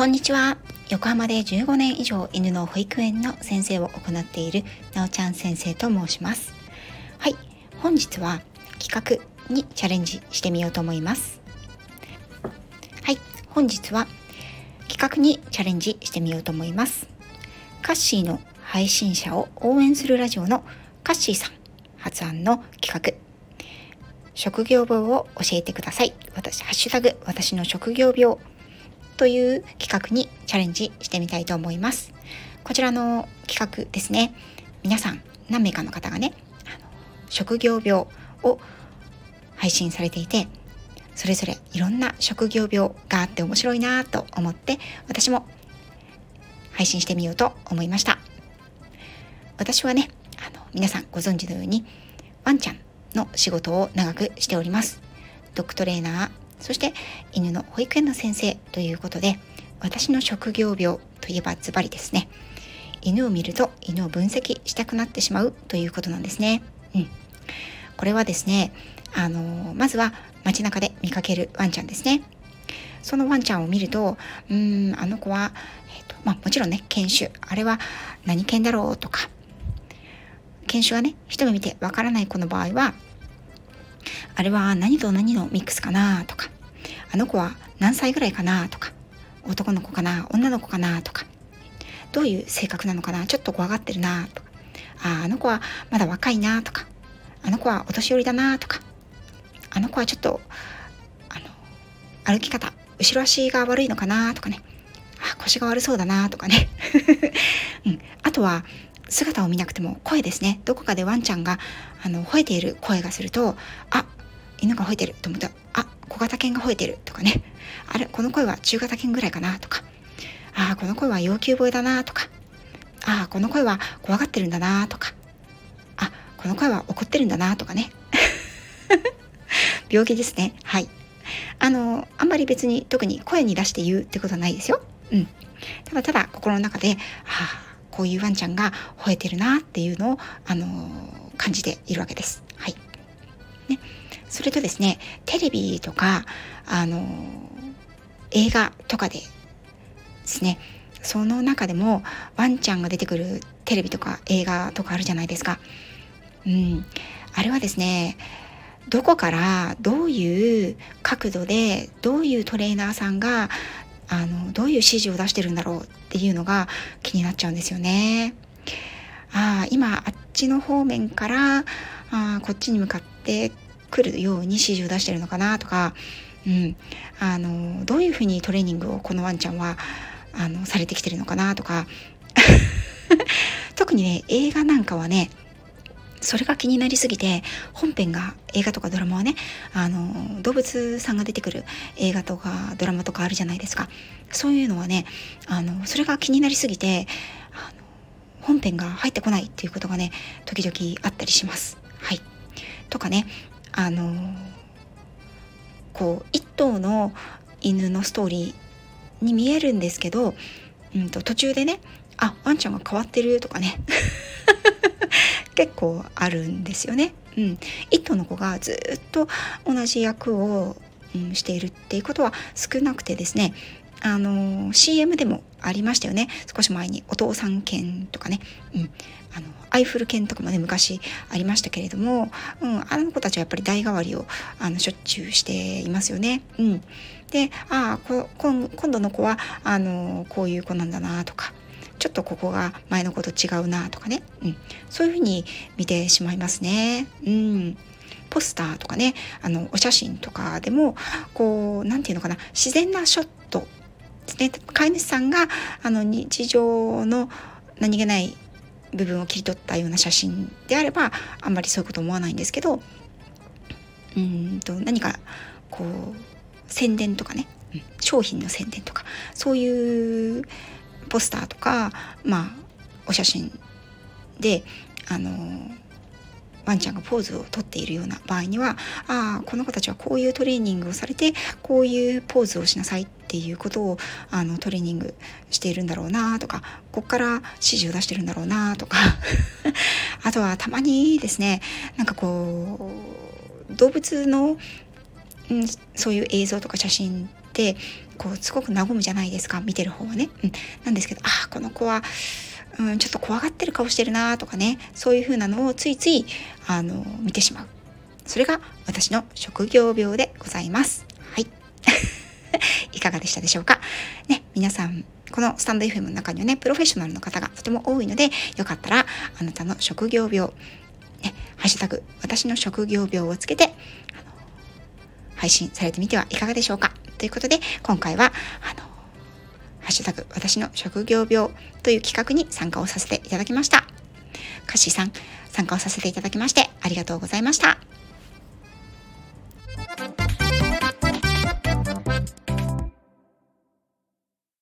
こんにちは。横浜で15年以上犬の保育園の先生を行っているなおちゃん先生と申します。はい。本日は企画にチャレンジしてみようと思います。はい。本日は企画にチャレンジしてみようと思います。カッシーの配信者を応援するラジオのカッシーさん発案の企画。職業病を教えてください。私ハッシュタグ私の職業病という企画にチャレンジしてみたいと思います。こちらの企画ですね、皆さん何名かの方がね、あの職業病を配信されていて、それぞれいろんな職業病があって面白いなと思って私も配信してみようと思いました。私はね、あの皆さんご存知のようにワンちゃんの仕事を長くしております。ドッグトレーナー、そして犬の保育園の先生ということで私の職業病といえばズバリですね犬を見ると犬を分析したくなってしまうということなんですね。うん、これはですねあのまずは街中で見かけるワンちゃんですね。そのワンちゃんを見るとうんあの子は、えーとまあ、もちろんね犬種あれは何犬だろうとか犬種がね一目見てわからない子の場合はあれは何と何のミックスかなとか、あの子は何歳ぐらいかなとか、男の子かな女の子かなとか、どういう性格なのかなちょっと怖がってるなとか、ああ、の子はまだ若いなとか、あの子はお年寄りだなとか、あの子はちょっと、あの、歩き方、後ろ足が悪いのかなとかね、あ腰が悪そうだなとかね、うん、あとは姿を見なくても声ですね。どこかでワンちゃんがあの吠えている声がするとあ犬が吠えてると思った。らあ小型犬が吠えてるとかね。あれこの声は中型犬ぐらいかなとか。あこの声は要求声だなとか。あこの声は怖がってるんだなとか。あこの声は怒ってるんだなとかね。病気ですね。はい。あのあんまり別に特に声に出して言うってことはないですよ。うん。ただただ心の中で、はあ、こういうワンちゃんが吠えてるなっていうのを、あのー、感じているわけです。はい。ね。それとですね、テレビとか、あの、映画とかでですね、その中でもワンちゃんが出てくるテレビとか映画とかあるじゃないですか。うん。あれはですね、どこからどういう角度でどういうトレーナーさんがあのどういう指示を出してるんだろうっていうのが気になっちゃうんですよね。ああ今あっちの方面からあこっちに向かってくるように指示を出してるのかなとか、うん、あのどういうふうにトレーニングをこのワンちゃんはあのされてきてるのかなとか。特にね映画なんかはねそれが気になりすぎて本編が映画とかドラマはねあの動物さんが出てくる映画とかドラマとかあるじゃないですか。そういうのはねあのそれが気になりすぎてあの本編が入ってこないっていうことがね時々あったりします。はい、とかねあのこう一頭の犬のストーリーに見えるんですけど、うんと途中でねあワンちゃんが変わってるとかね 結構あるんですよね。うん、一頭の子がずっと同じ役を、うん、しているっていうことは少なくてですねあの CM でもありましたよね。少し前にお父さん犬とかね、うん、あのアイフル犬とかもね昔ありましたけれども、うん、あの子たちはやっぱり代替わりをあのしょっちゅうしていますよね。うん、でああ今度の子はあのこういう子なんだなとか。ちょっとここが前の子と違うなとかね、うん、そういうふうに見てしまいますね。うん。ポスターとかね。あのお写真とかでもこう何て言うのかな。自然なショットで飼い主さんがあの日常の何気ない部分を切り取ったような写真であればあんまりそういうこと思わないんですけどうんと何かこう宣伝とかね、商品の宣伝とかそういうポスターとか、まあ、お写真であのワンちゃんがポーズをとっているような場合にはああこの子たちはこういうトレーニングをされてこういうポーズをしなさいってていうことをあのトレーニングしているんだろうなとかこっから指示を出してるんだろうなとか。あとはたまにですねなんかこう動物の、うん、そういう映像とか写真ってこうすごく和むじゃないですか見てる方はね、うん、なんですけどああこの子はうん、ちょっと怖がってる顔してるなとかねそういう風なのをついついあの見てしまう。それが私の職業病でございます。はい。いかがでしたでしょうか？ね皆さんこのスタンド FM の中にはねプロフェッショナルの方がとても多いのでよかったらあなたの職業病ね、ハッシュタグ私の職業病をつけて配信されてみてはいかがでしょうか？ということで今回はあのハッシュタグ私の職業病という企画に参加をさせていただきました。カッシーさん、参加をさせていただきましてありがとうございました。